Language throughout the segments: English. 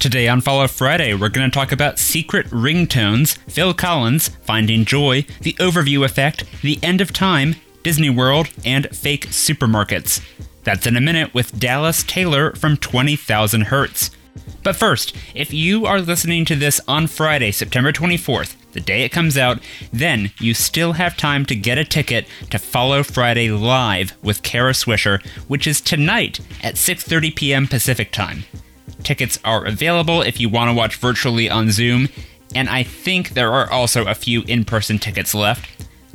Today on Follow Friday, we're going to talk about secret ringtones, Phil Collins, Finding Joy, the overview effect, the end of time, Disney World, and fake supermarkets. That's in a minute with Dallas Taylor from 20,000 Hertz. But first, if you are listening to this on Friday, September 24th, the day it comes out, then you still have time to get a ticket to Follow Friday live with Kara Swisher, which is tonight at 6:30 p.m. Pacific Time. Tickets are available if you want to watch virtually on Zoom, and I think there are also a few in-person tickets left.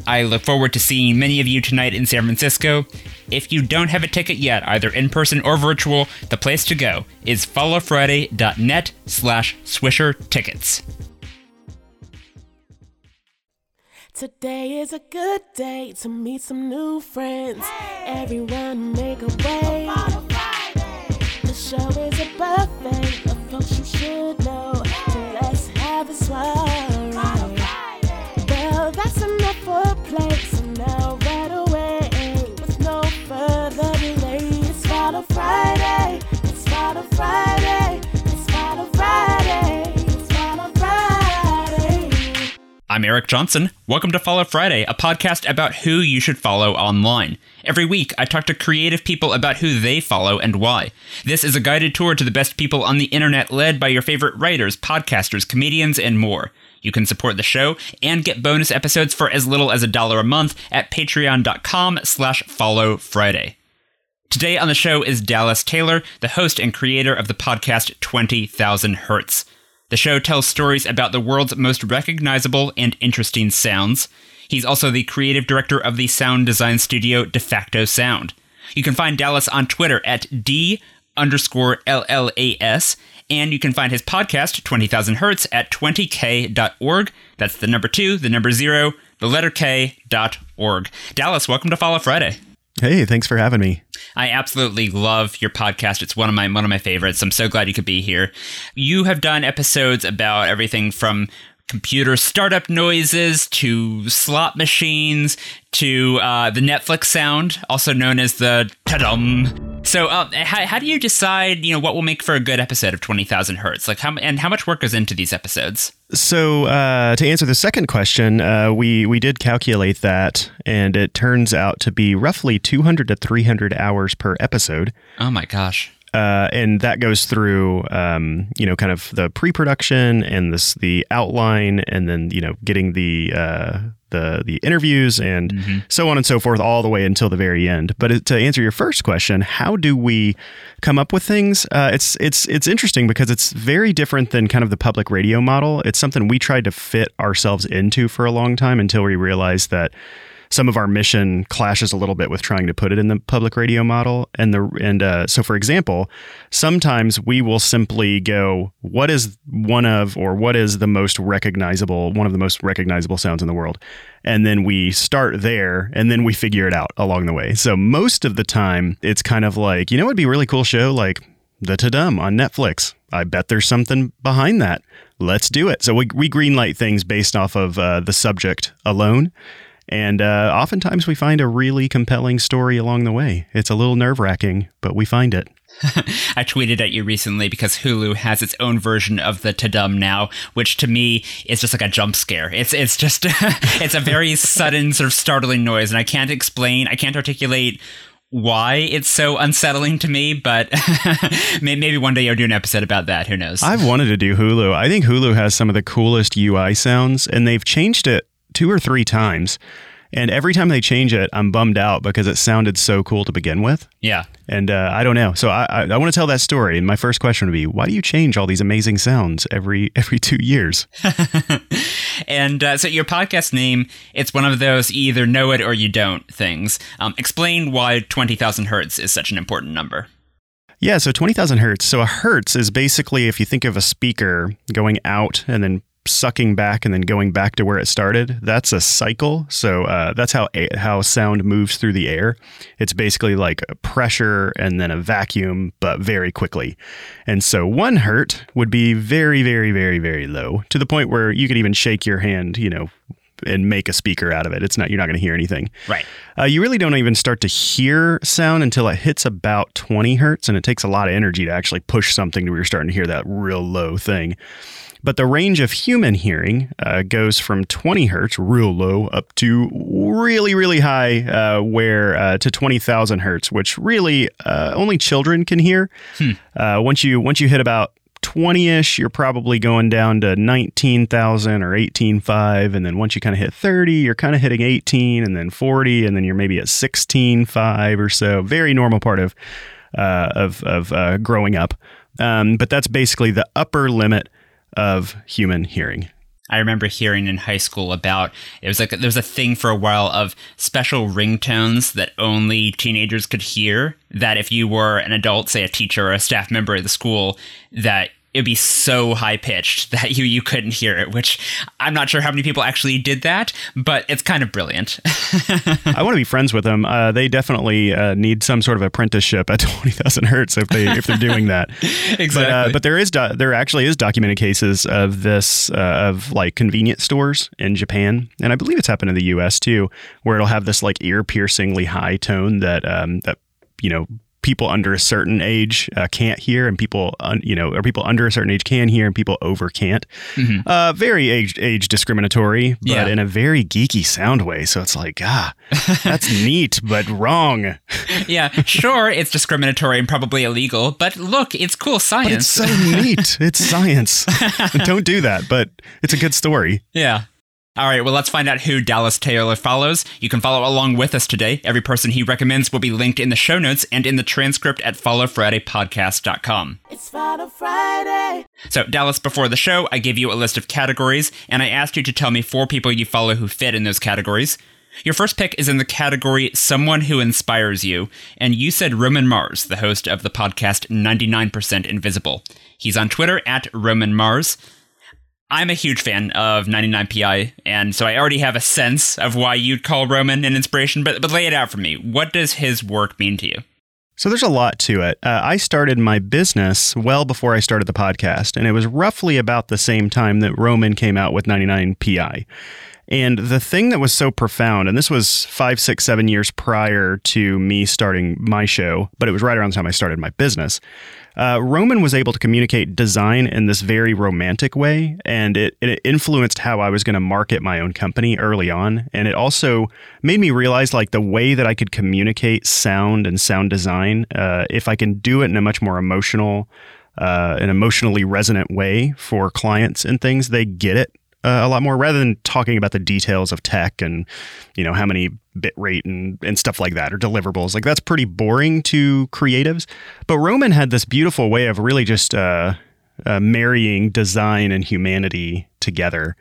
I look forward to seeing many of you tonight in San Francisco. If you don't have a ticket yet, either in person or virtual, the place to go is followfriday.net slash swisher tickets. Today is a good day to meet some new friends. Everyone make a way. Show is a buffet of folks you should know. So let's have a soiree. Well, that's enough for play. So now right away, with no further delay, it's Friday. It's Friday. I'm Eric Johnson. Welcome to Follow Friday, a podcast about who you should follow online. Every week, I talk to creative people about who they follow and why. This is a guided tour to the best people on the internet led by your favorite writers, podcasters, comedians, and more. You can support the show and get bonus episodes for as little as a dollar a month at patreon.com slash follow Friday. Today on the show is Dallas Taylor, the host and creator of the podcast 20,000 Hertz. The show tells stories about the world's most recognizable and interesting sounds. He's also the creative director of the sound design studio De Facto Sound. You can find Dallas on Twitter at D underscore LLAS, and you can find his podcast, 20,000 Hertz, at 20k.org. That's the number two, the number zero, the letter K dot org. Dallas, welcome to Follow Friday. Hey, thanks for having me. I absolutely love your podcast. It's one of my one of my favorites. I'm so glad you could be here. You have done episodes about everything from computer startup noises to slot machines to uh, the Netflix sound, also known as the ta-dum. So, uh, how, how do you decide, you know, what will make for a good episode of Twenty Thousand Hertz? Like, how and how much work goes into these episodes? So, uh, to answer the second question, uh, we we did calculate that, and it turns out to be roughly 200 to 300 hours per episode. Oh my gosh! Uh, and that goes through, um, you know, kind of the pre-production and this the outline, and then you know, getting the uh, the the interviews and Mm-hmm. so on and so forth, all the way until the very end. But to answer your first question, how do we come up with things? Uh, it's it's it's interesting because it's very different than kind of the public radio model. It's something we tried to fit ourselves into for a long time until we realized that some of our mission clashes a little bit with trying to put it in the public radio model and the and uh, so for example sometimes we will simply go what is one of or what is the most recognizable one of the most recognizable sounds in the world and then we start there and then we figure it out along the way so most of the time it's kind of like you know it'd be a really cool show like the Tadum on Netflix. I bet there's something behind that. Let's do it. So we, we greenlight things based off of uh, the subject alone. And uh, oftentimes we find a really compelling story along the way. It's a little nerve wracking, but we find it. I tweeted at you recently because Hulu has its own version of the Tadum now, which to me is just like a jump scare. It's it's just it's a very sudden sort of startling noise, and I can't explain, I can't articulate why it's so unsettling to me. But maybe one day I'll do an episode about that. Who knows? I've wanted to do Hulu. I think Hulu has some of the coolest UI sounds, and they've changed it two or three times. And every time they change it, I'm bummed out because it sounded so cool to begin with. yeah. And uh, I don't know. So I, I, I want to tell that story. And my first question would be, why do you change all these amazing sounds every every two years? And uh, so your podcast name, it's one of those either know it or you don't things. Um, explain why 20,000 hertz is such an important number. Yeah, so 20,000 hertz. So a hertz is basically if you think of a speaker going out and then sucking back and then going back to where it started, that's a cycle. So uh, that's how a- how sound moves through the air. It's basically like a pressure and then a vacuum, but very quickly. And so one hertz would be very, very, very, very low to the point where you could even shake your hand, you know, and make a speaker out of it. It's not you're not going to hear anything. Right. Uh, you really don't even start to hear sound until it hits about 20 hertz, and it takes a lot of energy to actually push something to where you're starting to hear that real low thing. But the range of human hearing uh, goes from 20 hertz, real low, up to really, really high, uh, where uh, to 20,000 hertz, which really uh, only children can hear. Uh, once you once you hit about 20ish, you're probably going down to 19,000 or 18.5. And then once you kind of hit 30, you're kind of hitting 18 and then 40, and then you're maybe at 16.5 or so. Very normal part of, uh, of, of uh, growing up. Um, but that's basically the upper limit of human hearing. I remember hearing in high school about it was like there was a thing for a while of special ringtones that only teenagers could hear. That if you were an adult, say a teacher or a staff member of the school, that it'd be so high pitched that you you couldn't hear it. Which I'm not sure how many people actually did that, but it's kind of brilliant. I want to be friends with them. Uh, they definitely uh, need some sort of apprenticeship at 20,000 hertz if they if they're doing that. exactly. But, uh, but there is do- there actually is documented cases of this uh, of like convenience stores in Japan, and I believe it's happened in the U.S. too, where it'll have this like ear piercingly high tone that um, that you know people under a certain age uh, can't hear, and people un- you know or people under a certain age can hear, and people over can't. Uh, very age age discriminatory, but Yeah. in a very geeky sound way. So it's like ah, that's neat, but wrong. yeah, sure, it's discriminatory and probably illegal, but look, it's cool But science. it's so neat. It's science. Don't do that, but it's a good story. Yeah. All right, well, let's find out who Dallas Taylor follows. You can follow along with us today. Every person he recommends will be linked in the show notes and in the transcript at followfridaypodcast.com. It's Final Friday. So, Dallas, before the show, I gave you a list of categories, and I asked you to tell me four people you follow who fit in those categories. Your first pick is in the category Someone Who Inspires You, and you said Roman Mars, the host of the podcast 99% Invisible. He's on Twitter at Roman Mars. I'm a huge fan of 99PI, and so I already have a sense of why you'd call Roman an inspiration, but, but lay it out for me. What does his work mean to you? So there's a lot to it. Uh, I started my business well before I started the podcast, and it was roughly about the same time that Roman came out with 99PI. And the thing that was so profound, and this was five, six, seven years prior to me starting my show, but it was right around the time I started my business. Uh, Roman was able to communicate design in this very romantic way, and it, it influenced how I was going to market my own company early on. And it also made me realize like the way that I could communicate sound and sound design, uh, if I can do it in a much more emotional, uh, an emotionally resonant way for clients and things, they get it uh, a lot more rather than talking about the details of tech and you know how many bit rate and, and stuff like that or deliverables. Like that's pretty boring to creatives. But roman had this beautiful way of really just uh, uh, marrying design and humanity together.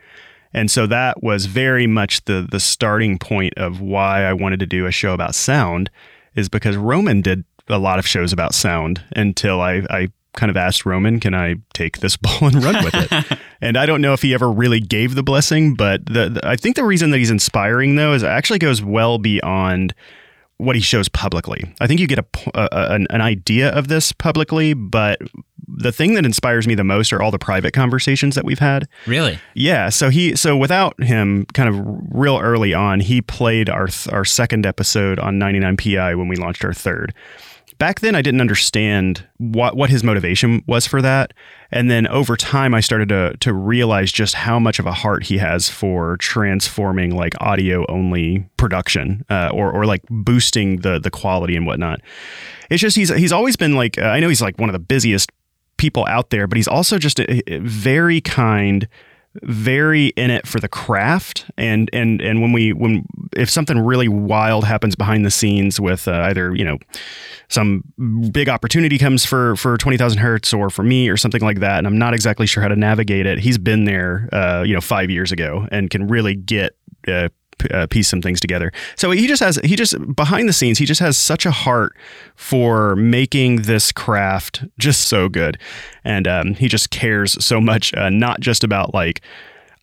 And so that was very much the the starting point of why i wanted to do a show about sound is because roman did a lot of shows about sound until i, I kind of asked Roman, "Can I take this ball and run with it?" and I don't know if he ever really gave the blessing, but the, the, I think the reason that he's inspiring though is it actually goes well beyond what he shows publicly. I think you get a, a an, an idea of this publicly, but the thing that inspires me the most are all the private conversations that we've had. Really? Yeah, so he so without him kind of real early on, he played our th- our second episode on 99pi when we launched our third. Back then I didn't understand what what his motivation was for that. And then over time I started to to realize just how much of a heart he has for transforming like audio only production uh, or or like boosting the the quality and whatnot. It's just he's he's always been like uh, I know he's like one of the busiest people out there, but he's also just a, a very kind, very in it for the craft. And and and when we when if something really wild happens behind the scenes with uh, either you know some big opportunity comes for for twenty thousand hertz or for me or something like that, and I'm not exactly sure how to navigate it. He's been there, uh, you know, five years ago and can really get. Uh, uh, piece some things together. So he just has he just behind the scenes he just has such a heart for making this craft just so good, and um, he just cares so much, uh, not just about like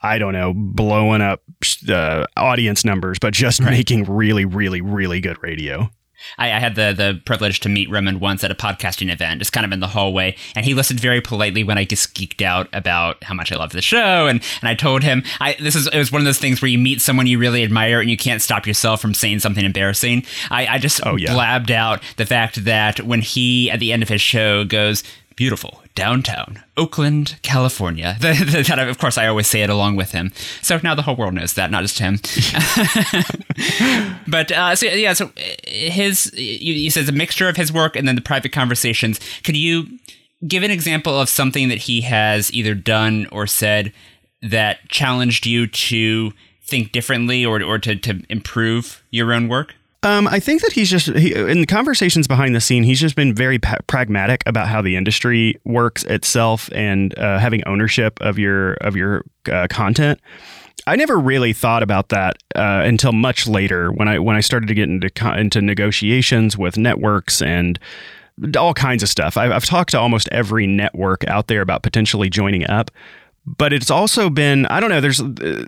I don't know blowing up uh, audience numbers, but just making really really really good radio. I, I, had the the privilege to meet Roman once at a podcasting event, just kind of in the hallway, and he listened very politely when I just geeked out about how much I love the show, and and I told him I this is it was one of those things where you meet someone you really admire and you can't stop yourself from saying something embarrassing. I, I just oh, yeah. blabbed out the fact that when he at the end of his show goes, beautiful downtown Oakland, California. The, the, that of course, I always say it along with him. So now the whole world knows that, not just him. but uh, so yeah, so his you, you said a mixture of his work and then the private conversations. Could you give an example of something that he has either done or said that challenged you to think differently or or to to improve your own work? Um, I think that he's just he, in the conversations behind the scene. He's just been very pa- pragmatic about how the industry works itself and uh, having ownership of your of your uh, content. I never really thought about that uh, until much later when I when I started to get into into negotiations with networks and all kinds of stuff. I've, I've talked to almost every network out there about potentially joining up, but it's also been I don't know. There's uh,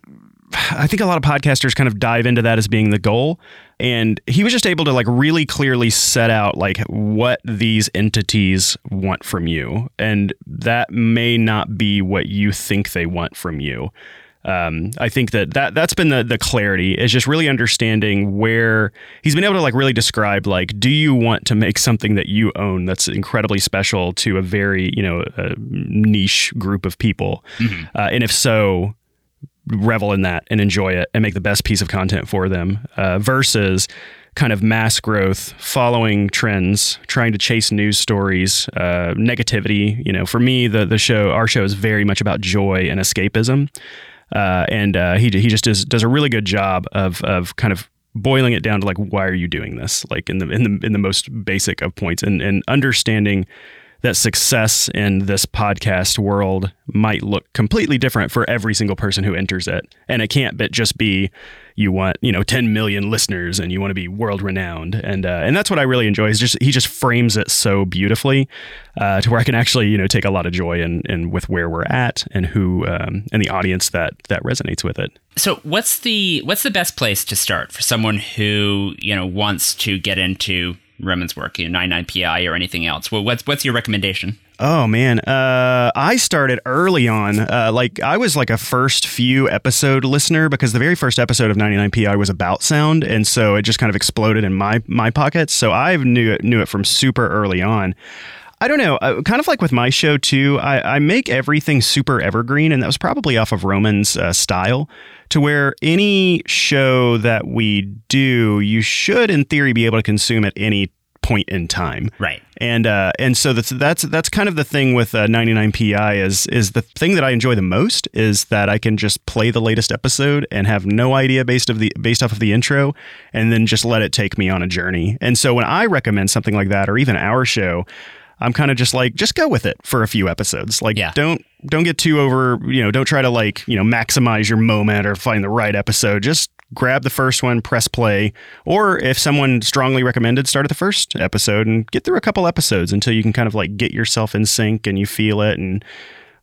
I think a lot of podcasters kind of dive into that as being the goal. And he was just able to like really clearly set out like what these entities want from you. And that may not be what you think they want from you. Um, I think that, that that's been the the clarity is just really understanding where he's been able to like really describe like do you want to make something that you own that's incredibly special to a very you know niche group of people, mm-hmm. uh, and if so, revel in that and enjoy it and make the best piece of content for them uh, versus kind of mass growth, following trends, trying to chase news stories, uh, negativity. You know, for me, the the show, our show is very much about joy and escapism, uh, and uh, he he just does does a really good job of of kind of boiling it down to like why are you doing this, like in the in the in the most basic of points, and and understanding that success in this podcast world might look completely different for every single person who enters it. And it can't but just be you want, you know, 10 million listeners and you want to be world renowned. And, uh, and that's what I really enjoy is just, he just frames it so beautifully uh, to where I can actually, you know, take a lot of joy in, in with where we're at and who, um, and the audience that, that resonates with it. So what's the, what's the best place to start for someone who, you know, wants to get into Roman's work, you know, 99PI or anything else? Well, what's what's your recommendation? Oh man, uh, I started early on. Uh, like I was like a first few episode listener because the very first episode of 99PI was about sound, and so it just kind of exploded in my my pockets. So I knew it knew it from super early on. I don't know. Uh, kind of like with my show too. I, I, make everything super evergreen, and that was probably off of Roman's uh, style to where any show that we do, you should, in theory, be able to consume at any point in time. Right. And uh, and so that's that's that's kind of the thing with uh, 99pi is is the thing that I enjoy the most is that I can just play the latest episode and have no idea based of the based off of the intro and then just let it take me on a journey. And so when I recommend something like that or even our show, I'm kind of just like, just go with it for a few episodes. Like, yeah. don't don't get too over. You know, don't try to like you know maximize your moment or find the right episode. Just grab the first one, press play, or if someone strongly recommended, start at the first episode and get through a couple episodes until you can kind of like get yourself in sync and you feel it. And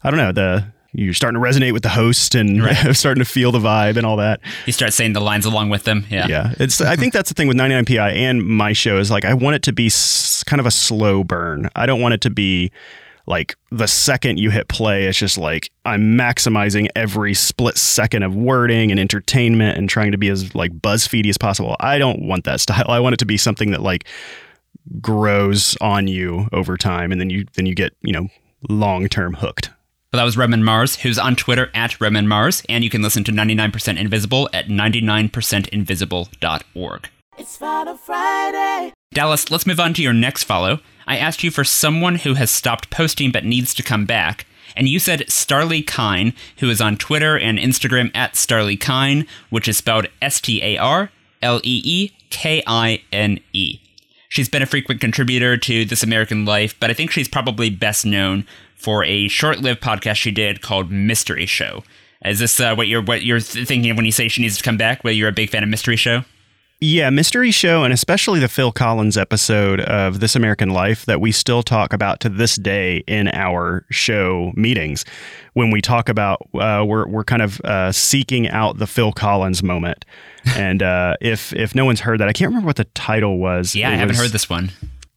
I don't know the you're starting to resonate with the host and right. starting to feel the vibe and all that. You start saying the lines along with them. Yeah. Yeah. It's, I think that's the thing with 99PI and my show is like, I want it to be s- kind of a slow burn. I don't want it to be like the second you hit play, it's just like I'm maximizing every split second of wording and entertainment and trying to be as like BuzzFeedy as possible. I don't want that style. I want it to be something that like grows on you over time and then you then you get, you know, long term hooked. Well, that was Roman Mars, who's on Twitter at Roman Mars, and you can listen to 99% Invisible at 99percentinvisible.org. It's Final Friday. Dallas, let's move on to your next follow. I asked you for someone who has stopped posting but needs to come back, and you said Starlee Kine, who is on Twitter and Instagram at Starlee Kine, which is spelled S T A R L E E K I N E. She's been a frequent contributor to This American Life, but I think she's probably best known for a short-lived podcast she did called Mystery Show. Is this uh, what you're what you're thinking of when you say she needs to come back? Well, you're a big fan of Mystery Show. Yeah, Mystery Show, and especially the Phil Collins episode of This American Life that we still talk about to this day in our show meetings. When we talk about, uh, we're, we're kind of uh, seeking out the Phil Collins moment. and uh, if if no one's heard that, I can't remember what the title was. Yeah, It I haven't was- heard this one.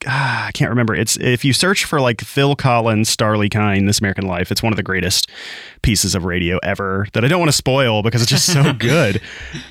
Ah, I can't remember. It's if you search for like Phil Collins, Starlee Kine, This American Life, it's one of the greatest pieces of radio ever that I don't want to spoil because it's just so good.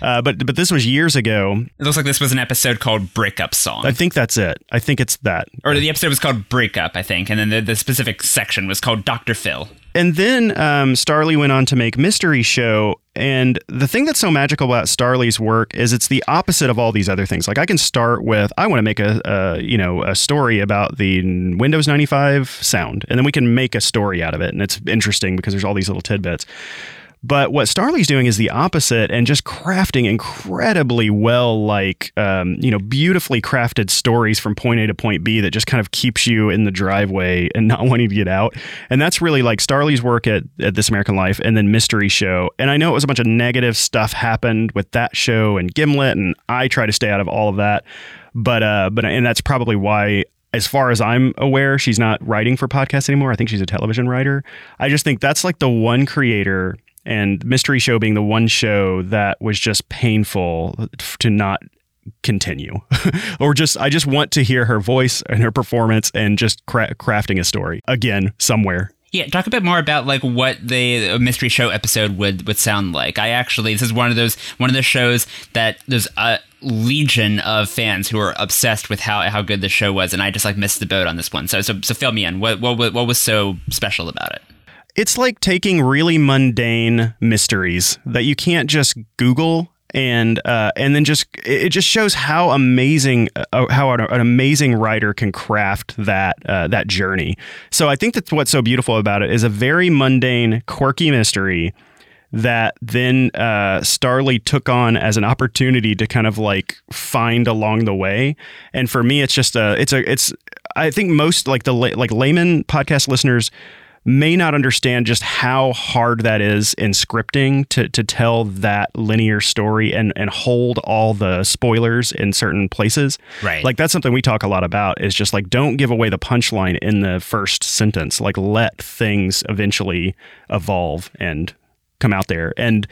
Uh, but but this was years ago. It looks like this was an episode called Breakup Song. I think that's it. I think it's that. or the episode was called Breakup, I think, and then the, the specific section was called Dr. Phil. And then um, Starlee went on to make Mystery Show. And the thing that's so magical about Starlee's work is it's the opposite of all these other things. Like I can start with I want to make a, a you know a story about the Windows 95 sound, and then we can make a story out of it, and it's interesting because there's all these little tidbits. But what Starlee's doing is the opposite and just crafting incredibly well, like, um, you know, beautifully crafted stories from point A to point B that just kind of keeps you in the driveway and not wanting to get out. And that's really like Starlee's work at, at This American Life and then Mystery Show. And I know it was a bunch of negative stuff happened with that show and Gimlet, and I try to stay out of all of that. But, uh, but, and that's probably why as far as I'm aware, she's not writing for podcasts anymore. I think she's a television writer. I just think that's like the one creator and Mystery Show being the one show that was just painful to not continue or just I just want to hear her voice and her performance and just cra- crafting a story again somewhere. Yeah, talk a bit more about like what the mystery show episode would would sound like. I actually this is one of those one of the shows that there's a legion of fans who are obsessed with how how good the show was, and I just like missed the boat on this one. So so so fill me in. What what what was so special about it? It's like taking really mundane mysteries that you can't just Google and uh, and then just it just shows how amazing uh, how an, an amazing writer can craft that uh, that journey. So I think that's what's so beautiful about it is a very mundane, quirky mystery that then uh, Starlee took on as an opportunity to kind of like find along the way. And for me, it's just a it's a it's I think most like the like layman podcast listeners may not understand just how hard that is in scripting to to tell that linear story and and hold all the spoilers in certain places. Right. Like that's something we talk a lot about is just like don't give away the punchline in the first sentence. Like let things eventually evolve and come out there. And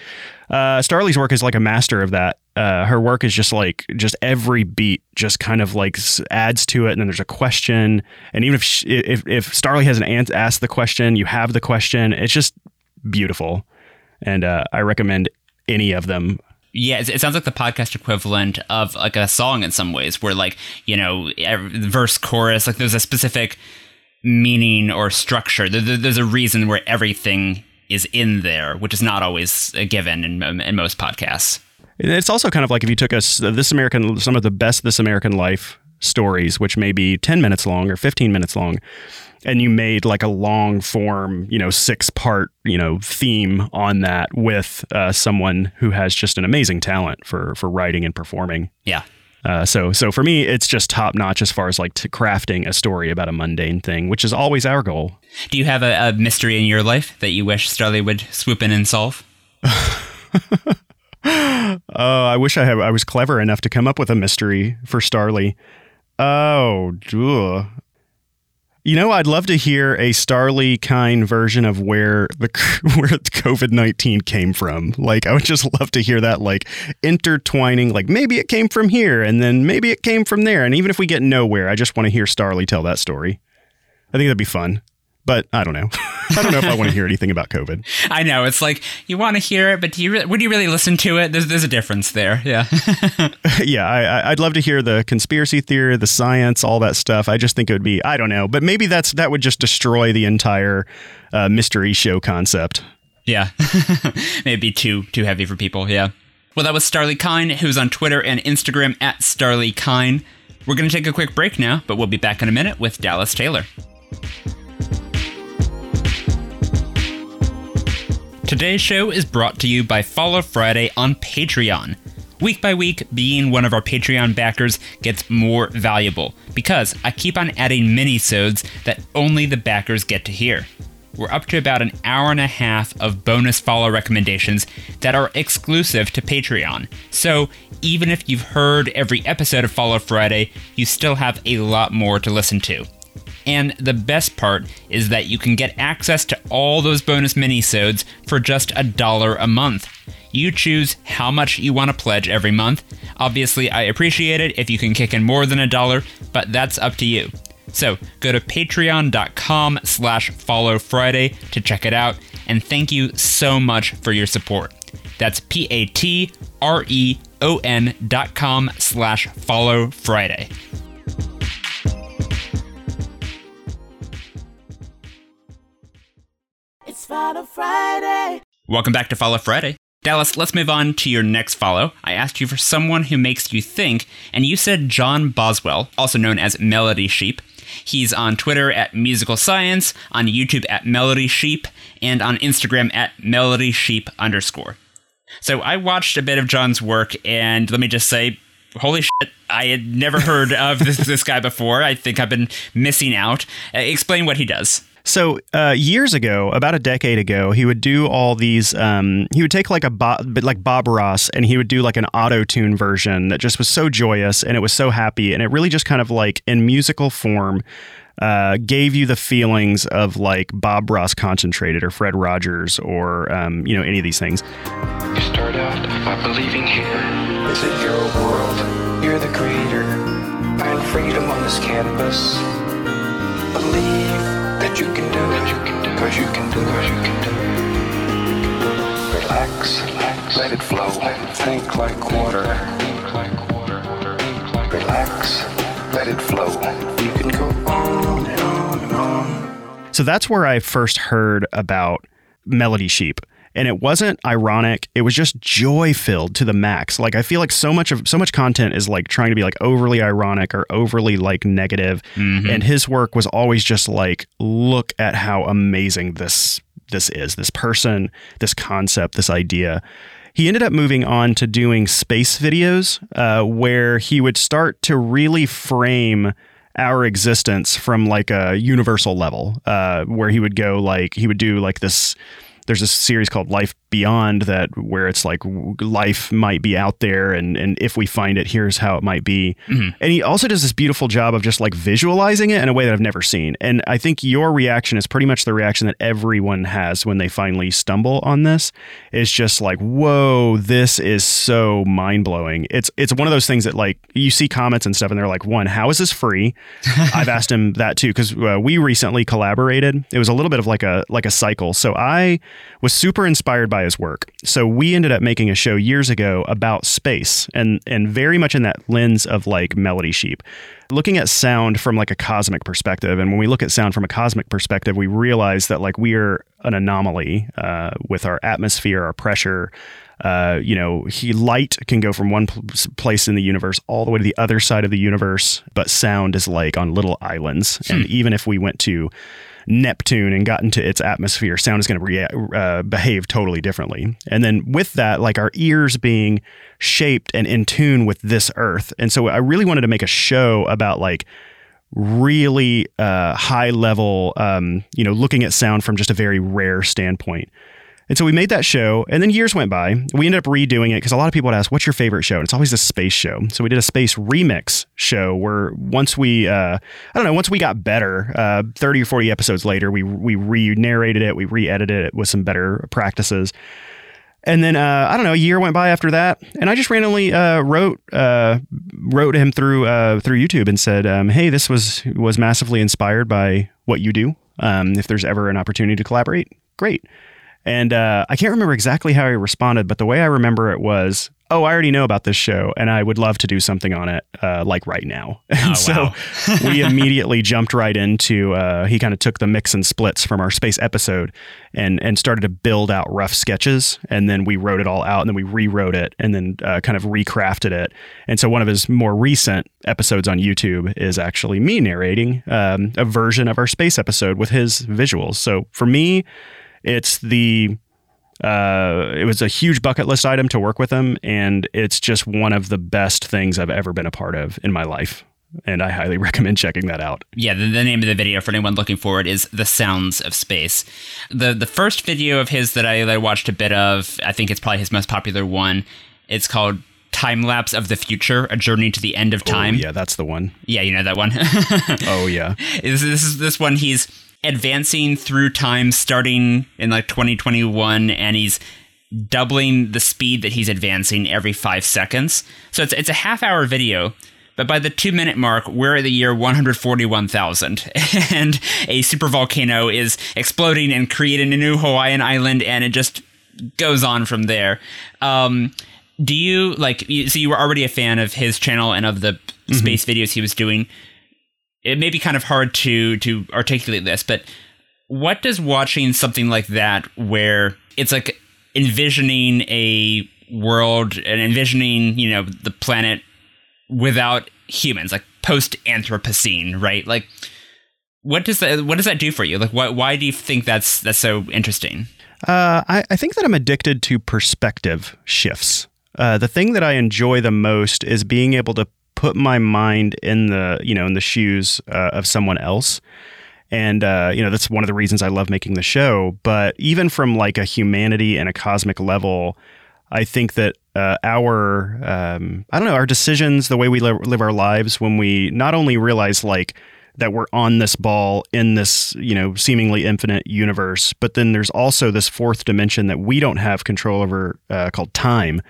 uh, Starlee's work is like a master of that. Uh, her work is just like just every beat just kind of like adds to it, and then there's a question. And even if sh if if Starlee hasn't an- asked the question, you have the question. It's just beautiful, and uh, I recommend any of them. Yeah, it, sounds like the podcast equivalent of like a song in some ways, where like you know verse chorus, like there's a specific meaning or structure. There, there- there's a reason where everything is in there, which is not always a given in, in most podcasts. It's also kind of like if you took us this American, some of the best This American Life stories, which may be 10 minutes long or 15 minutes long, and you made like a long form, you know, six part, you know, theme on that with uh, someone who has just an amazing talent for for writing and performing. Yeah. Uh, so so for me, it's just top notch as far as like crafting a story about a mundane thing, which is always our goal. Do you have a, a mystery in your life that you wish Starlee would swoop in and solve? Oh, I wish I had. I was clever enough to come up with a mystery for Starlee. Oh, ugh. You know, I'd love to hear a Starlee Kine version of where the where COVID nineteen came from. Like, I would just love to hear that, like intertwining. Like, maybe it came from here, and then maybe it came from there. And even if we get nowhere, I just want to hear Starlee tell that story. I think that'd be fun. But I don't know. I don't know if I want to hear anything about COVID. I know it's like you want to hear it, but do you re- would you really listen to it? There's there's a difference there. Yeah. yeah, I, I'd love to hear the conspiracy theory, the science, all that stuff. I just think it would be, I don't know, but maybe that's that would just destroy the entire uh, mystery show concept. Yeah. Maybe too too heavy for people, yeah. Well, that was Starlee Kine, who's on Twitter and Instagram at Starlee Kine. We're going to take a quick break now, but we'll be back in a minute with Dallas Taylor. Today's show is brought to you by Follow Friday on Patreon. Week by week, being one of our Patreon backers gets more valuable because I keep on adding mini-sodes that only the backers get to hear. we're up to about an hour and a half of bonus follow recommendations that are exclusive to Patreon. So, even if you've heard every episode of Follow Friday, you still have a lot more to listen to. And the best part is that you can get access to all those bonus minisodes for just a dollar a month. You choose how much you want to pledge every month. Obviously, I appreciate it if you can kick in more than a dollar, but that's up to you. So go to patreon.com slash follow Friday to check it out, and thank you so much for your support. That's P-A-T-R-E-O-N dot com slash follow Friday. Follow Friday. Welcome back to Follow Friday. Dallas, let's move on to your next follow. I asked you for someone who makes you think, and you said John Boswell, also known as Melody Sheep. He's on Twitter at Musical Science, on YouTube at Melody Sheep, and on Instagram at Melody Sheep underscore. So I watched a bit of John's work, and let me just say, holy shit, I had never heard of this, this guy before. I think I've been missing out. Uh, explain what he does. So uh, years ago, about a decade ago, he would do all these. Um, he would take like a Bob, like Bob Ross, and he would do like an auto tune version that just was so joyous and it was so happy, and it really just kind of like in musical form. Uh, gave you the feelings of like Bob Ross concentrated or Fred Rogers or um, you know any of these things. You start out by believing here is a your world. You're the creator. Find freedom on this campus. Believe that you can do it. Cause you can do it. Relax. Relax. Let it flow. Think like water. Relax. Let it flow. You can go on and on and on. So that's where I first heard about Melody Sheep. And it wasn't ironic. It was just joy filled to the max. Like I feel like so much of so much content is like trying to be like overly ironic or overly like negative. And his work was always just like, look at how amazing this this is, this person, this concept, this idea. He ended up moving on to doing space videos, uh, where he would start to really frame our existence from like a universal level, uh, where he would go like he would do like this. There's a series called Life Beyond that where it's like life might be out there, and and if we find it, here's how it might be. And he also does this beautiful job of just like visualizing it in a way that I've never seen. And I think your reaction is pretty much the reaction that everyone has when they finally stumble on this. Is just like, whoa, this is so mind blowing. It's it's one of those things that like you see comments and stuff, and they're like, one, how is this free? I've asked him that too because uh, we recently collaborated. It was a little bit of like a like a cycle. So I was super inspired by his work. So we ended up making a show years ago about space and and very much in that lens of like Melody Sheep. Looking at sound from like a cosmic perspective, and when we look at sound from a cosmic perspective, we realize that like we are an anomaly uh, with our atmosphere, our pressure, uh, you know, he light can go from one pl- place in the universe all the way to the other side of the universe, but sound is like on little islands. And even if we went to Neptune and got into its atmosphere, sound is going to uh, behave totally differently. And then with that, like our ears being shaped and in tune with this earth. And so I really wanted to make a show about like really uh, high level, um, you know, looking at sound from just a very rare standpoint. And so we made that show, and then years went by. We ended up redoing it because a lot of people would ask, "What's your favorite show?" And it's always a space show. So we did a space remix show where once we, uh, I don't know, once we got better, uh, thirty or forty episodes later, we we re-narrated it, we re-edited it with some better practices. And then uh, I don't know, a year went by after that, and I just randomly uh, wrote uh, wrote him through uh, through YouTube and said, um, "Hey, this was was massively inspired by what you do. Um, if there's ever an opportunity to collaborate, great." And uh, I can't remember exactly how he responded, but the way I remember it was, "Oh, I already know about this show, and I would love to do something on it, uh, like right now." And Oh, so we immediately jumped right into. Uh, he kind of took the mix and splits from our space episode, and and started to build out rough sketches, and then we wrote it all out, and then we rewrote it, and then uh, kind of recrafted it. And so one of his more recent episodes on YouTube is actually me narrating um, a version of our space episode with his visuals. So for me, it's the uh, it was a huge bucket list item to work with him, and it's just one of the best things I've ever been a part of in my life. and I highly recommend checking that out. Yeah, the, the, name of the video for anyone looking for it is "The Sounds of Space." the The first video of his that I, that I watched a bit of, I think it's probably his most popular one. It's called "Time Lapse of the Future: A Journey to the End of Time." Oh, yeah, that's the one. Yeah, you know that one. oh yeah, this, this is this one. He's advancing through time, starting in like 2021, and he's doubling the speed that he's advancing every five seconds. So it's it's a half hour video but by the two minute mark, we're at the year 141,000, and a supervolcano is exploding and creating a new Hawaiian island, and it just goes on from there. Um, do you like? So you were already a fan of his channel and of the mm-hmm. space videos he was doing. It may be kind of hard to to articulate this, but what does watching something like that, where it's like envisioning a world and envisioning, you know, the planet without humans, like post Anthropocene, right? Like, what does that what does that do for you? Like, why why do you think that's that's so interesting? Uh, I, I think that I'm addicted to perspective shifts. Uh, the thing that I enjoy the most is being able to put my mind in the you know in the shoes uh, of someone else and uh, you know that's one of the reasons I love making the show. But even from like a humanity and a cosmic level, I think that uh, our um, I don't know our decisions, the way we live, live our lives, when we not only realize like that we're on this ball in this you know seemingly infinite universe, but then there's also this fourth dimension that we don't have control over uh, called time,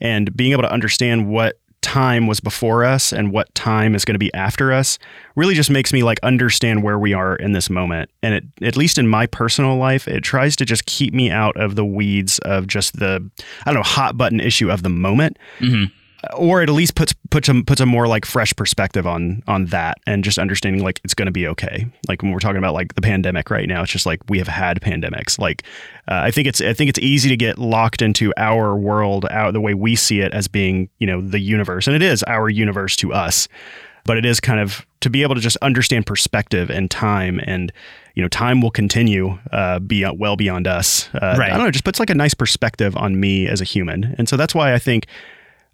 and being able to understand what time was before us and what time is going to be after us really just makes me like understand where we are in this moment. And it at least in my personal life it tries to just keep me out of the weeds of just the i don't know hot button issue of the moment. Mm-hmm or it at least puts puts a puts a more like fresh perspective on on that and just understanding like it's going to be okay. Like when we're talking about like the pandemic right now, it's just like we have had pandemics. Like uh, I think it's I think it's easy to get locked into our world out the way we see it as being you know the universe, and it is our universe to us. But it is kind of to be able to just understand perspective and time and you know time will continue uh, be well beyond us. Uh, right. I don't know, just puts like a nice perspective on me as a human, and so that's why I think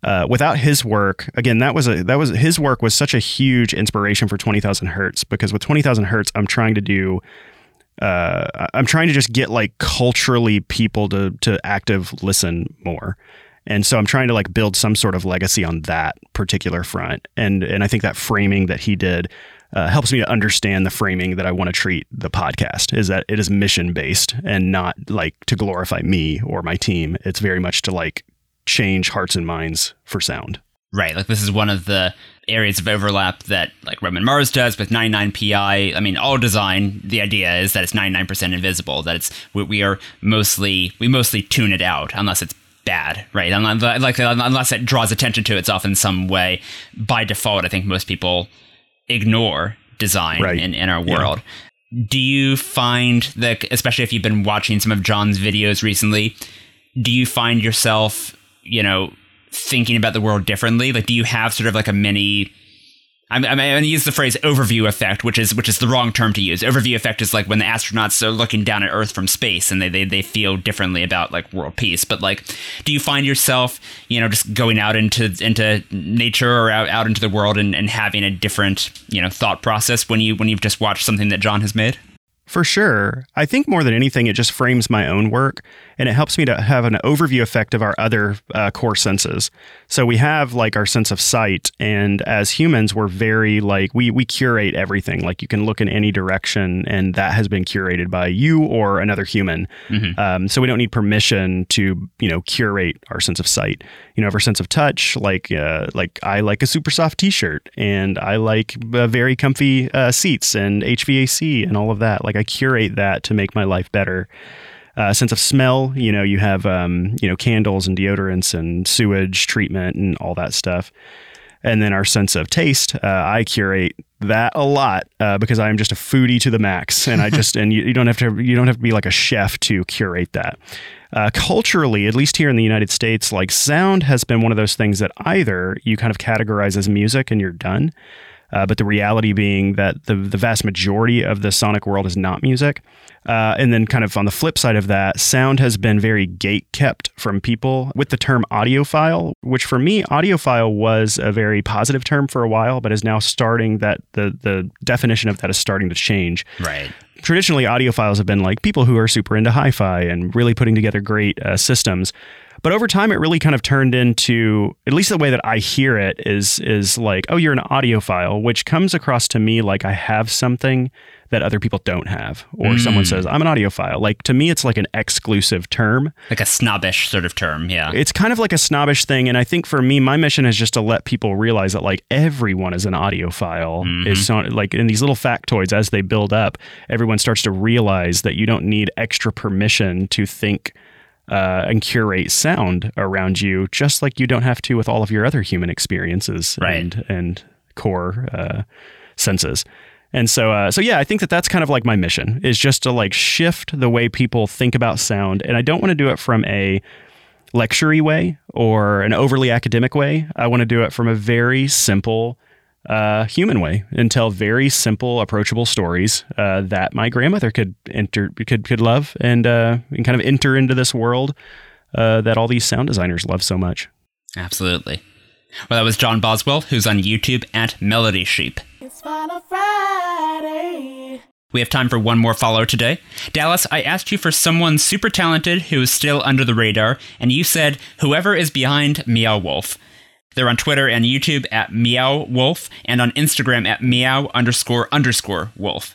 uh, without his work, again, that was a that was his work was such a huge inspiration for Twenty Thousand Hertz because with Twenty Thousand Hertz, I'm trying to do. Uh, I'm trying to just get like culturally people to to active listen more, and so I'm trying to like build some sort of legacy on that particular front. And and I think that framing that he did uh, helps me to understand the framing that I want to treat the podcast is that it is mission based and not like to glorify me or my team. It's very much to like change hearts and minds for sound. Right. Like this is one of the areas of overlap that like Roman Mars does with 99pi. I mean, all design, the idea is that it's 99% invisible, that it's we, we are mostly we mostly tune it out unless it's bad, right? Like unless it draws attention to itself in some way. By default, I think most people ignore design right. in, in our world. Yeah. Do you find that, especially if you've been watching some of John's videos recently, do you find yourself you know, thinking about the world differently? Like, do you have sort of like a mini? I'm, I'm, going to use the phrase overview effect, which is which is the wrong term to use. Overview effect is like when the astronauts are looking down at Earth from space and they, they, they feel differently about like world peace. But like, do you find yourself, you know, just going out into into nature or out, out into the world and, and having a different, you know, thought process when you when you've just watched something that John has made? For sure. I think more than anything, it just frames my own work and it helps me to have an overview effect of our other uh, core senses. So we have like our sense of sight, and as humans, we're very like we we curate everything. Like you can look in any direction, and that has been curated by you or another human. Mm-hmm. Um, so we don't need permission to you know curate our sense of sight. You know, our sense of touch, like uh, like I like a super soft T-shirt, and I like uh, very comfy uh, seats and HVAC and all of that. Like I curate that to make my life better. Uh, sense of smell, you know, you have um, you know candles and deodorants and sewage treatment and all that stuff. And then our sense of taste, uh, I curate that a lot uh, because I am just a foodie to the max, and I just and you, you, don't have to you don't have to be like a chef to curate that. Uh, culturally, at least here in the United States, like sound has been one of those things that either you kind of categorize as music and you're done, Uh, but the reality being that the the vast majority of the sonic world is not music. Uh, and then, kind of on the flip side of that, sound has been very gate kept from people with the term audiophile, which for me, audiophile was a very positive term for a while, but is now starting that the the definition of that is starting to change. Right. Traditionally, audiophiles have been like people who are super into hi-fi and really putting together great uh, systems. But over time, it really kind of turned into, at least the way that I hear it, is is like, oh, you're an audiophile, which comes across to me like I have something that other people don't have, or someone hmm. says I'm an audiophile. Like to me, it's like an exclusive term. Like a snobbish sort of term. Yeah. It's kind of like a snobbish thing, and I think for me, my mission is just to let people realize that like everyone is an audiophile. Mm-hmm. Is so, like in these little factoids as they build up, everyone starts to realize that you don't need extra permission to think uh, and curate sound around you, just like you don't have to with all of your other human experiences Right. and and core uh, senses. And so, uh, so yeah, I think that that's kind of like my mission is just to like shift the way people think about sound, and I don't want to do it from a lectury way or an overly academic way. I want to do it from a very simple, uh, human way and tell very simple, approachable stories uh, that my grandmother could enter, could could love, and uh, and kind of enter into this world uh, that all these sound designers love so much. Absolutely. Well, that was John Boswell, who's on YouTube at Melody Sheep. It's Final Friday. We have time for one more follower today. Dallas, I asked you for someone super talented who is still under the radar, and you said whoever is behind Meow Wolf. They're on Twitter and YouTube at Meow Wolf and on Instagram at Meow underscore underscore Wolf.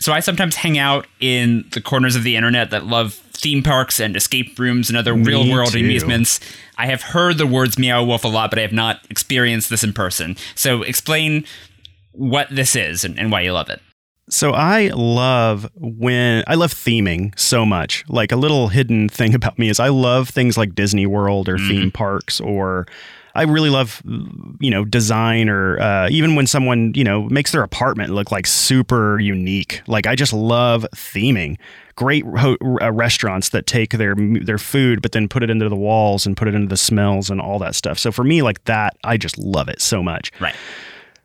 So I sometimes hang out in the corners of the internet that love theme parks and escape rooms and other real world too. amusements. I have heard the words Meow Wolf a lot, but I have not experienced this in person. So explain what this is and, and why you love it. So I love when I love theming so much. Like a little hidden thing about me is I love things like Disney World or mm-hmm. theme parks or I really love you know design or uh, even when someone you know makes their apartment look like super unique. Like I just love theming. Great ho- uh, restaurants that take their their food but then put it into the walls and put it into the smells and all that stuff. So for me like that I just love it so much Right.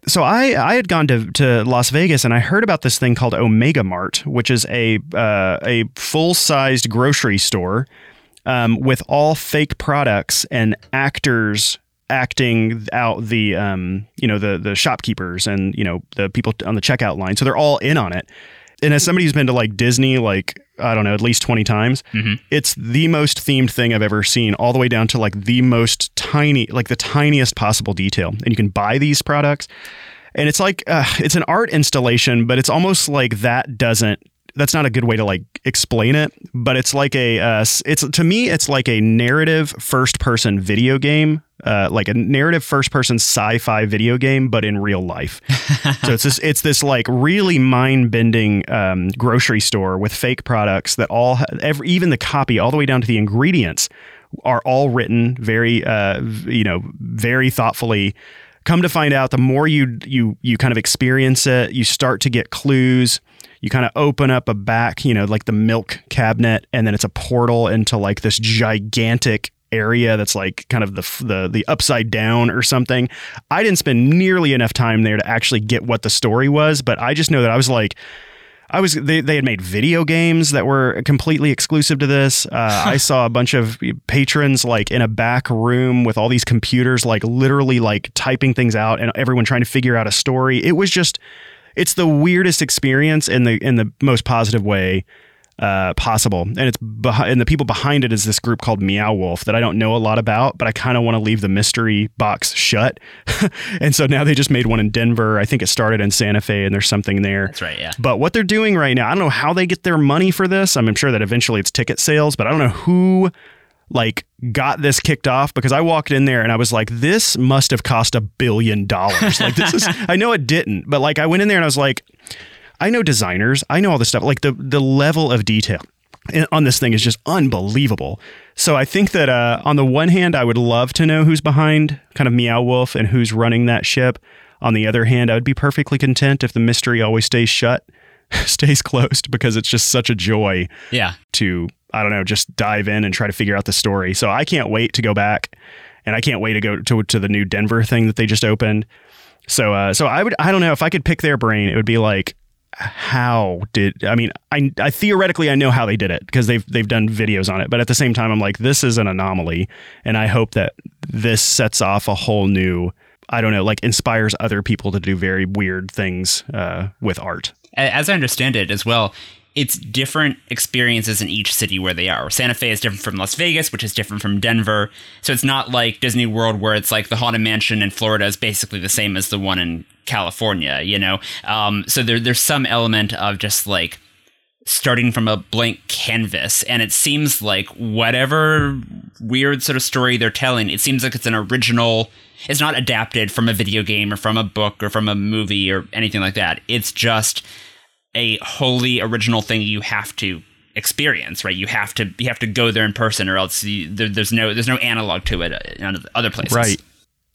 so I I had gone to, to Las Vegas and I heard about this thing called Omega Mart, which is a uh, a full sized grocery store um, with all fake products and actors acting out the um, you know the the shopkeepers and you know the people on the checkout line. So they're all in on it. And as somebody who's been to like Disney, like I don't know, at least twenty times, it's the most themed thing I've ever seen. All the way down to like the most tiny, like the tiniest possible detail. And you can buy these products, and it's like uh, it's an art installation, but it's almost like that doesn't. That's not a good way to like explain it, but it's like a uh, it's to me it's like a narrative first person video game, uh, like a narrative first person sci-fi video game, but in real life. so it's this it's this like really mind bending um, grocery store with fake products that all every, even the copy all the way down to the ingredients are all written very uh, you know very thoughtfully come to find out the more you you you kind of experience it you start to get clues you kind of open up a back you know like the milk cabinet and then it's a portal into like this gigantic area that's like kind of the the the upside down or something i didn't spend nearly enough time there to actually get what the story was but i just know that i was like I was they, they had made video games that were completely exclusive to this. Uh, I saw a bunch of patrons like in a back room with all these computers, like literally like typing things out, and everyone trying to figure out a story. It was just, it's the weirdest experience in the in the most positive way uh, possible. And it's behi- and the people behind it is this group called Meow Wolf that I don't know a lot about, but I kind of want to leave the mystery box shut. and so now they just made one in Denver. I think it started in Santa Fe, and there's something there. That's right, yeah. But what they're doing right now, I don't know how they get their money for this. I'm sure that eventually it's ticket sales, but I don't know who like got this kicked off because I walked in there and I was like, this must have cost a billion dollars. Like this is I know it didn't, but like I went in there and I was like, I know designers, I know all this stuff. Like the the level of detail on this thing is just unbelievable. So I think that uh, on the one hand, I would love to know who's behind kind of Meow Wolf and who's running that ship. On the other hand, I would be perfectly content if the mystery always stays shut, stays closed, because it's just such a joy Yeah. to I don't know, just dive in and try to figure out the story. So I can't wait to go back, and I can't wait to go to to the new Denver thing that they just opened. So, uh, so I would, I don't know if I could pick their brain, it would be like, how did I mean I, I theoretically I know how they did it because they've they've done videos on it but at the same time I'm like this is an anomaly and I hope that this sets off a whole new I don't know like inspires other people to do very weird things uh, with art As I understand it as well, it's different experiences in each city where they are. Santa Fe is different from Las Vegas, which is different from Denver. So it's not like Disney World where it's like the Haunted Mansion in Florida is basically the same as the one in California, you know? Um, so there, there's some element of just like starting from a blank canvas. And it seems like whatever weird sort of story they're telling, it seems like it's an original. It's not adapted from a video game or from a book or from a movie or anything like that. It's just a wholly original thing you have to experience right you have to you have to go there in person or else you, there, there's no there's no analog to it in other places right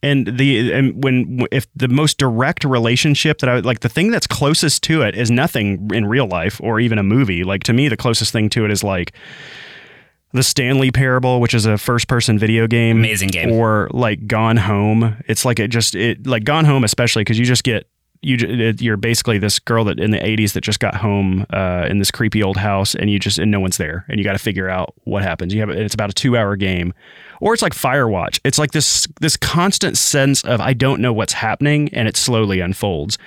and the and when if the most direct relationship that I like the thing that's closest to it is nothing in real life or even a movie like to me the closest thing to it is like the Stanley Parable, which is a first-person video game, Amazing game. or like Gone Home. It's like it just it like Gone Home, especially because you just get you you're basically this girl that in the 80s that just got home uh, in this creepy old house and you just and no one's there and you got to figure out what happens. You have it's about a two hour game or it's like firewatch. It's like this this constant sense of i don't know what's happening and it slowly unfolds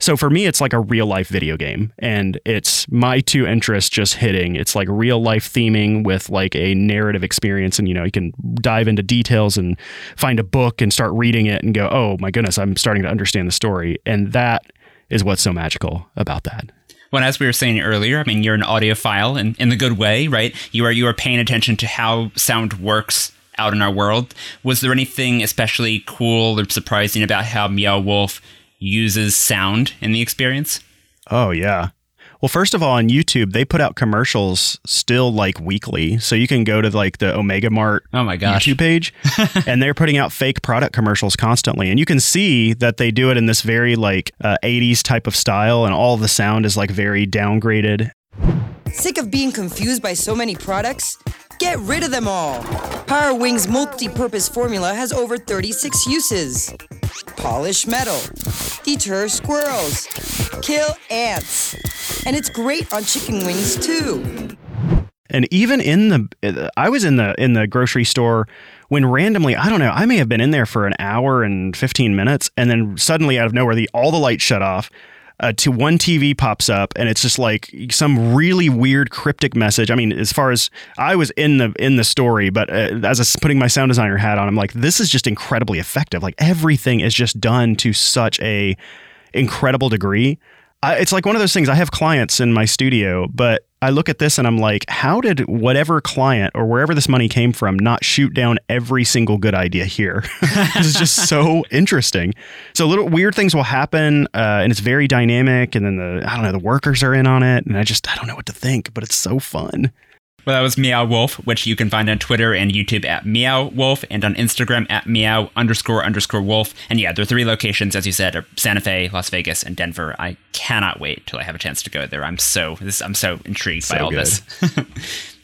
so for me it's like a real life video game and it's my two interests just hitting it's like real life theming with like a narrative experience and you know you can dive into details and find a book and start reading it and go oh my goodness i'm starting to understand the story and that is what's so magical about that Well, as we were saying earlier, I mean, you're an audiophile in, in the good way, right? You are you are paying attention to how sound works out in our world. Was there anything especially cool or surprising about how Meow Wolf uses sound in the experience? Oh yeah. Well, first of all, on YouTube, they put out commercials still like weekly. So you can go to like the Omega Mart Oh my gosh. YouTube page and they're putting out fake product commercials constantly. And you can see that they do it in this very like uh, 80s type of style and all the sound is like very downgraded. Sick of being confused by so many products? Get rid of them all! Power Wing's multi purpose formula has over 36 uses polish metal, deter squirrels, kill ants, and it's great on chicken wings too. And even in the, I was in the in the grocery store when randomly, I don't know, I may have been in there for an hour and fifteen minutes, and then suddenly out of nowhere, the all the lights shut off. Uh, to one TV pops up, and it's just like some really weird cryptic message. I mean, as far as I was in the in the story, but uh, as I was putting my sound designer hat on, I'm like, this is just incredibly effective. Like everything is just done to such a incredible degree. I, it's like one of those things. I have clients in my studio, but I look at this and I'm like, how did whatever client or wherever this money came from not shoot down every single good idea here? this is just so interesting. So little weird things will happen, uh, and it's very dynamic. And then the I don't know the workers are in on it, and I just I don't know what to think, but it's so fun. Well, that was Meow Wolf, which you can find on Twitter and YouTube at Meow Wolf and on Instagram at Meow underscore underscore Wolf. And yeah, there are three locations, as you said, are Santa Fe, Las Vegas, and Denver. I cannot wait till I have a chance to go there. I'm so this I'm so intrigued by all good. this.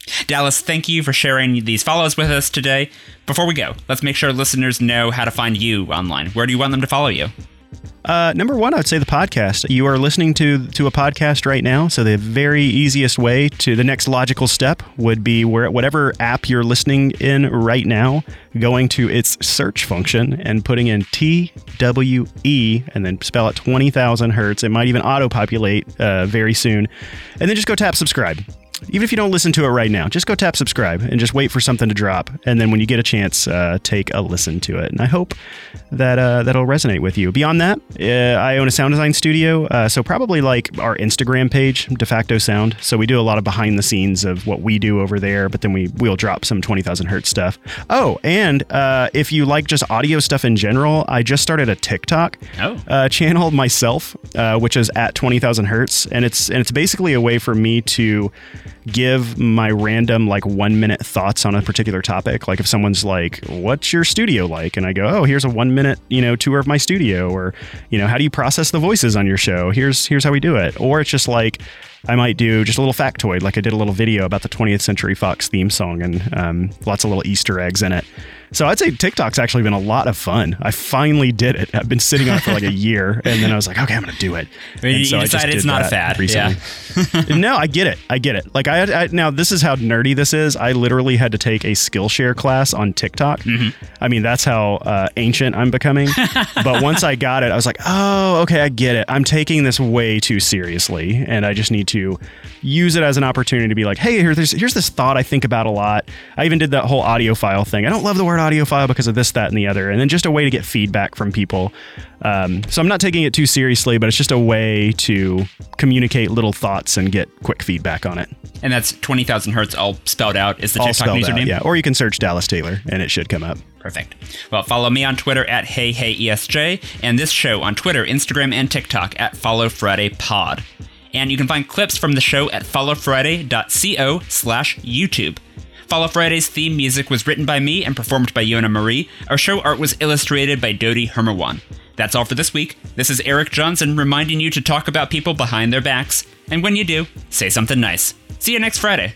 Dallas, thank you for sharing these follows with us today. Before we go, let's make sure listeners know how to find you online. Where do you want them to follow you? Uh, number one, I would say the podcast. You are listening to to a podcast right now, so the very easiest way to the next logical step would be where whatever app you're listening in right now, going to its search function and putting in T W E and then spell it twenty thousand hertz. It might even auto populate uh, very soon, and then just go tap subscribe. Even if you don't listen to it right now, just go tap subscribe and just wait for something to drop. And then when you get a chance, uh, take a listen to it. And I hope that uh, that'll resonate with you. Beyond that, uh, I own a sound design studio, uh, so probably like our Instagram page, Defacto Sound. So we do a lot of behind the scenes of what we do over there, but then we we'll drop some twenty thousand hertz stuff. Oh, and uh, if you like just audio stuff in general, I just started a TikTok Oh. uh, channel myself, uh, which is at twenty thousand hertz, and it's and it's basically a way for me to give my random like one minute thoughts on a particular topic. Like if someone's like, "What's your studio like?" and I go, "Oh, here's a one minute you know tour of my studio," or you know, "How do you process the voices on your show?" Here's here's how we do it. Or it's just like I might do just a little factoid, like I did a little video about the 20th Century Fox theme song and um, lots of little Easter eggs in it. So I'd say TikTok's actually been a lot of fun. I finally did it. I've been sitting on it for like a year, and then I was like, okay, I'm going to do it. You so I decided it's not a fad, recently. no, I get it. I get it. Like I, I now this is how nerdy this is. I literally had to take a Skillshare class on TikTok. Mm-hmm. I mean, that's how uh, ancient I'm becoming. but once I got it, I was like, oh, okay, I get it. I'm taking this way too seriously, and I just need to use it as an opportunity to be like, hey, here's here's this thought I think about a lot. I even did that whole audiophile thing. I don't love the word audiophile because of this, that, and the other, and then just a way to get feedback from people. Um, so I'm not taking it too seriously, but it's just a way to communicate little thoughts and get quick feedback on it. And that's 20,000 hertz all spelled out is the All TikTok username? out, yeah. Or you can search Dallas Taylor and it should come up. Perfect. Well, follow me on Twitter at hey hey HeyHeyESJ and this show on Twitter, Instagram, and TikTok at Follow Friday Pod. And you can find clips from the show at followfriday.co slash YouTube. Follow Friday's theme music was written by me and performed by Yona Marie. Our show art was illustrated by Dodi Hermawan. That's all for this week. This is Eric Johnson reminding you to talk about people behind their backs. And when you do, say something nice. See you next Friday.